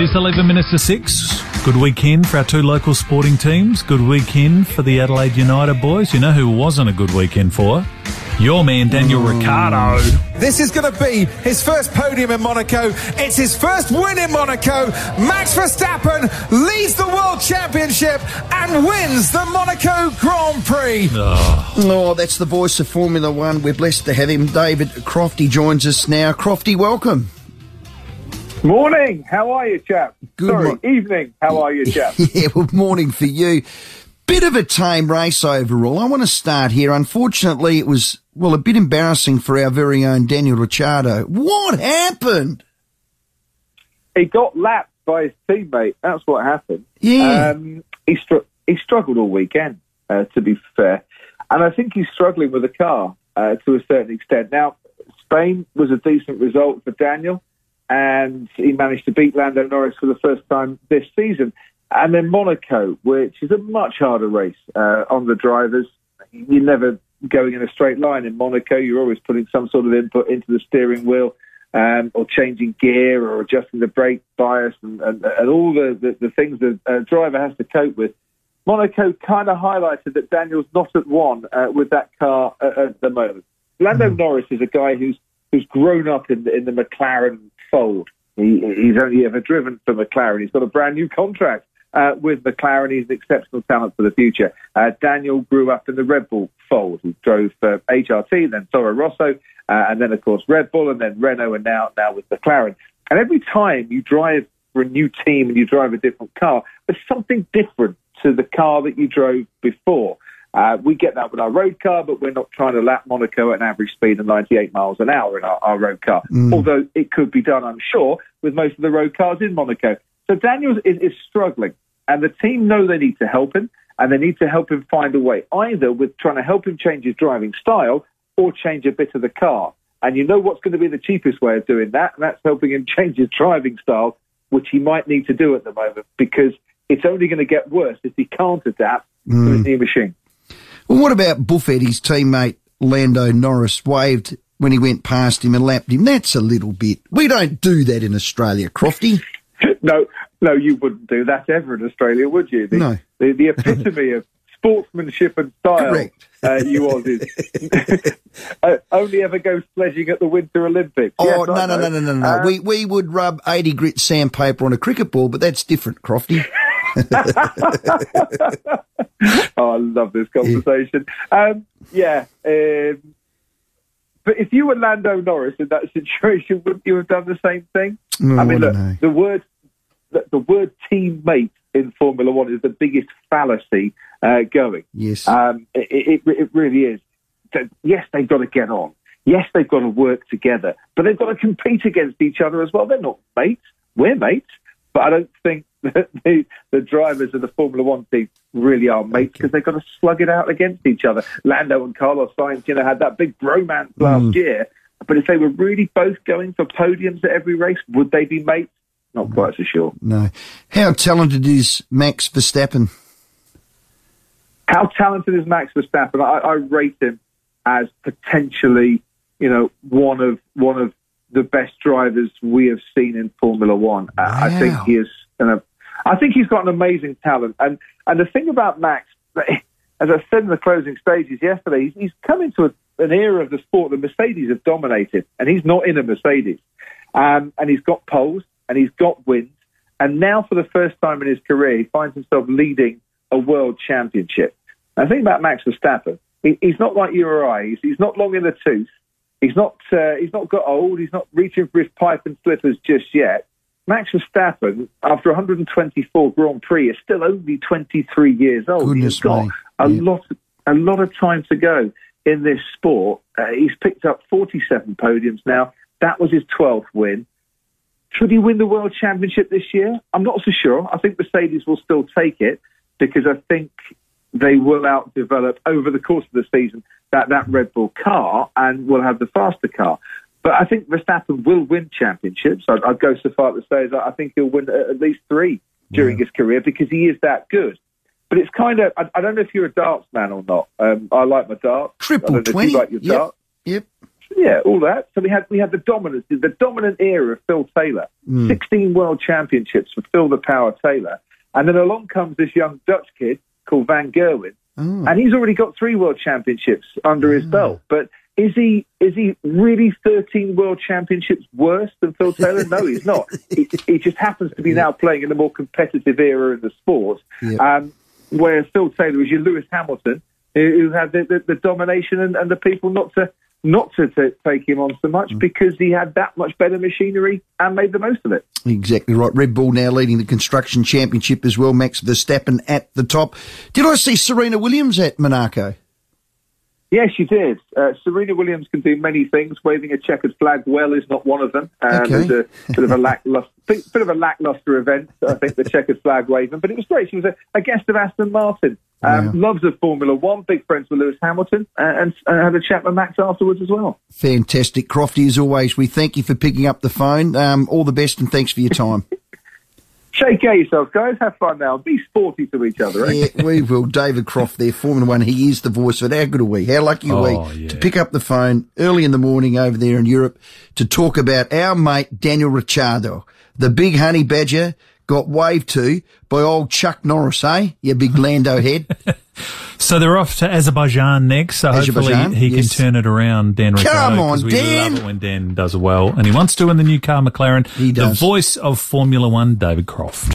It is 11 minutes to 6. Good weekend for our two local sporting teams. Good weekend for the Adelaide United boys. You know who wasn't a good weekend for? Your man, Daniel Ricciardo. This is going to be his first podium in Monaco. It's his first win in Monaco. Max Verstappen leads the World Championship and wins the Monaco Grand Prix. Oh, Oh, that's the voice of Formula One. We're blessed to have him. David Crofty joins us now. Crofty, welcome. Morning. How are you, chap? Good Sorry, mo- evening. How are you, chap? Yeah, well, morning for you. Bit of a tame race overall. I want to start here. Unfortunately, it was, well, a bit embarrassing for our very own Daniel Ricciardo. What happened? he got lapped by his teammate. That's what happened. Yeah. Um, he, str- he struggled all weekend, uh, to be fair. And I think he's struggling with the car uh, to a certain extent. Now, Spain was a decent result for Daniel, and he managed to beat Lando Norris for the first time this season. And then Monaco, which is a much harder race uh, on the drivers. You're never going in a straight line in Monaco. You're always putting some sort of input into the steering wheel um, or changing gear or adjusting the brake bias and, and, and all the, the, the things that a driver has to cope with. Monaco kind of highlighted that Daniel's not at one uh, with that car at, at the moment. Lando Norris is a guy who's who's grown up in the, in the McLaren fold. He, he's only ever driven for McLaren. He's got a brand new contract uh, with McLaren. He's an exceptional talent for the future. Uh, Daniel grew up in the Red Bull fold. He drove for HRT, then Toro Rosso, uh, and then of course Red Bull, and then Renault, and now now with McLaren. And every time you drive for a new team and you drive a different car, there's something different to the car that you drove before. Uh, we get that with our road car, but we're not trying to lap Monaco at an average speed of 98 miles an hour in our, our road car. Although it could be done, I'm sure, with most of the road cars in Monaco. So Daniels is, is struggling, and the team know they need to help him, and they need to help him find a way, either with trying to help him change his driving style or change a bit of the car. And you know what's going to be the cheapest way of doing that, and that's helping him change his driving style, which he might need to do at the moment because it's only going to get worse if he can't adapt to his new machine. Well, what about Buffett, his teammate Lando Norris, waved when he went past him and lapped him? That's a little bit. We don't do that in Australia, Crofty. no, no, you wouldn't do that ever in Australia, would you? The, No. The, the epitome of sportsmanship and style, Correct. uh, you Aussies. uh, only ever go sledging at the Winter Olympics. Oh, Yes, no, I no, no, no, no, no. Uh, we, we would rub 80 grit sandpaper on a cricket ball, but that's different, Crofty. oh, I love this conversation. Um, yeah. Um, but if you were Lando Norris in that situation, wouldn't you have done the same thing? Mm, I mean, look, don't the word the, the word teammate in Formula One is the biggest fallacy uh, going. Yes. Um, it, it, it really is. So, yes, they've got to get on. Yes, they've got to work together, but they've got to compete against each other as well. They're not mates. We're mates, but I don't think that the, the drivers of the Formula One team really are mates because they've got to slug it out against each other. Lando and Carlos Sainz, you know, had that big bromance mm. last year. But if they were really both going for podiums at every race, would they be mates? Not mm. quite so sure. no. How talented is Max Verstappen? How talented is Max Verstappen? I, I rate him as potentially, you know, one of one of the best drivers we have seen in Formula One. I- I think he is. An, I think he's got an amazing talent. And and the thing about Max, as I said in the closing stages yesterday, he's, he's come into a, an era of the sport that Mercedes have dominated, and he's not in a Mercedes. Um, and he's got poles and he's got wins. And now, for the first time in his career, he finds himself leading a world championship. And the thing about Max Verstappen, he, he's not like you or I. He's, he's not long in the tooth. He's not. Uh, he's not got old. He's not reaching for his pipe and slippers just yet. Max Verstappen, after 124 Grand Prix, is still only 23 years old. Goodness he's got me. a Yeah. lot, a lot of time to go in this sport. Uh, he's picked up 47 podiums now. That was his 12th win. Should he win the World Championship this year? I'm not so sure. I think Mercedes will still take it because I think they will outdevelop over the course of the season that, that Red Bull car and will have the faster car. But I think Verstappen will win championships. I'd, I'd go so far to say that I think he'll win at least three during his career because he is that good. But it's kind of, I, I don't know if you're a darts man or not. Um, I like my darts. Triple don't know if 20. you like your yep. darts. Yep. Yeah, all that. So we had we had the dominance, the dominant era of Phil Taylor. Hmm. Sixteen world championships for Phil the Power Taylor, and then along comes this young Dutch kid called Van Gerwen, Oh. and he's already got three world championships under Hmm. his belt. But is he is he really thirteen world championships worse than Phil Taylor? No, he's not. he, he just happens to be now playing in a more competitive era in the sport. Yeah. Um, whereas Phil Taylor is your Lewis Hamilton, who, who had the, the, the domination and, and the people not to not to, to take him on so Mm. much because he had that much better machinery and made the most of it. Exactly right. Red Bull now leading the constructors championship as well. Max Verstappen at the top. Did I see Serena Williams at Monaco? Yes, you did. Uh, Serena Williams can do many things. Waving a checkered flag well is not one of them. Um, Okay. It was a bit of a lackluster, bit, bit of a lackluster event. I think the checkered flag waving, but it was great. She was a, a guest of Aston Martin. Um, Wow. Loves of Formula One. Big friends with Lewis Hamilton, uh, and, and had a chat with Max afterwards as well. Fantastic. Crofty, as always, we thank you for picking up the phone. Um, all the best and thanks for your time. Shake out yourselves, guys. Have fun now. Be sporty to each other. Eh? yeah, we will. David Croft there, Formula One. He is the voice of it. How good are we? How lucky are Oh, we yeah. to pick up the phone early in the morning over there in Europe to talk about our mate Daniel Ricciardo, the big honey badger got waved to by old Chuck Norris, eh? You big Lando head. So they're off to Azerbaijan next. So Azerbaijan, hopefully he yes. can turn it around, Dan Come Ricciardo. on, we Dan. love it when Dan does well, and he wants to in the new car McLaren. He does. The voice of Formula One, David Croft.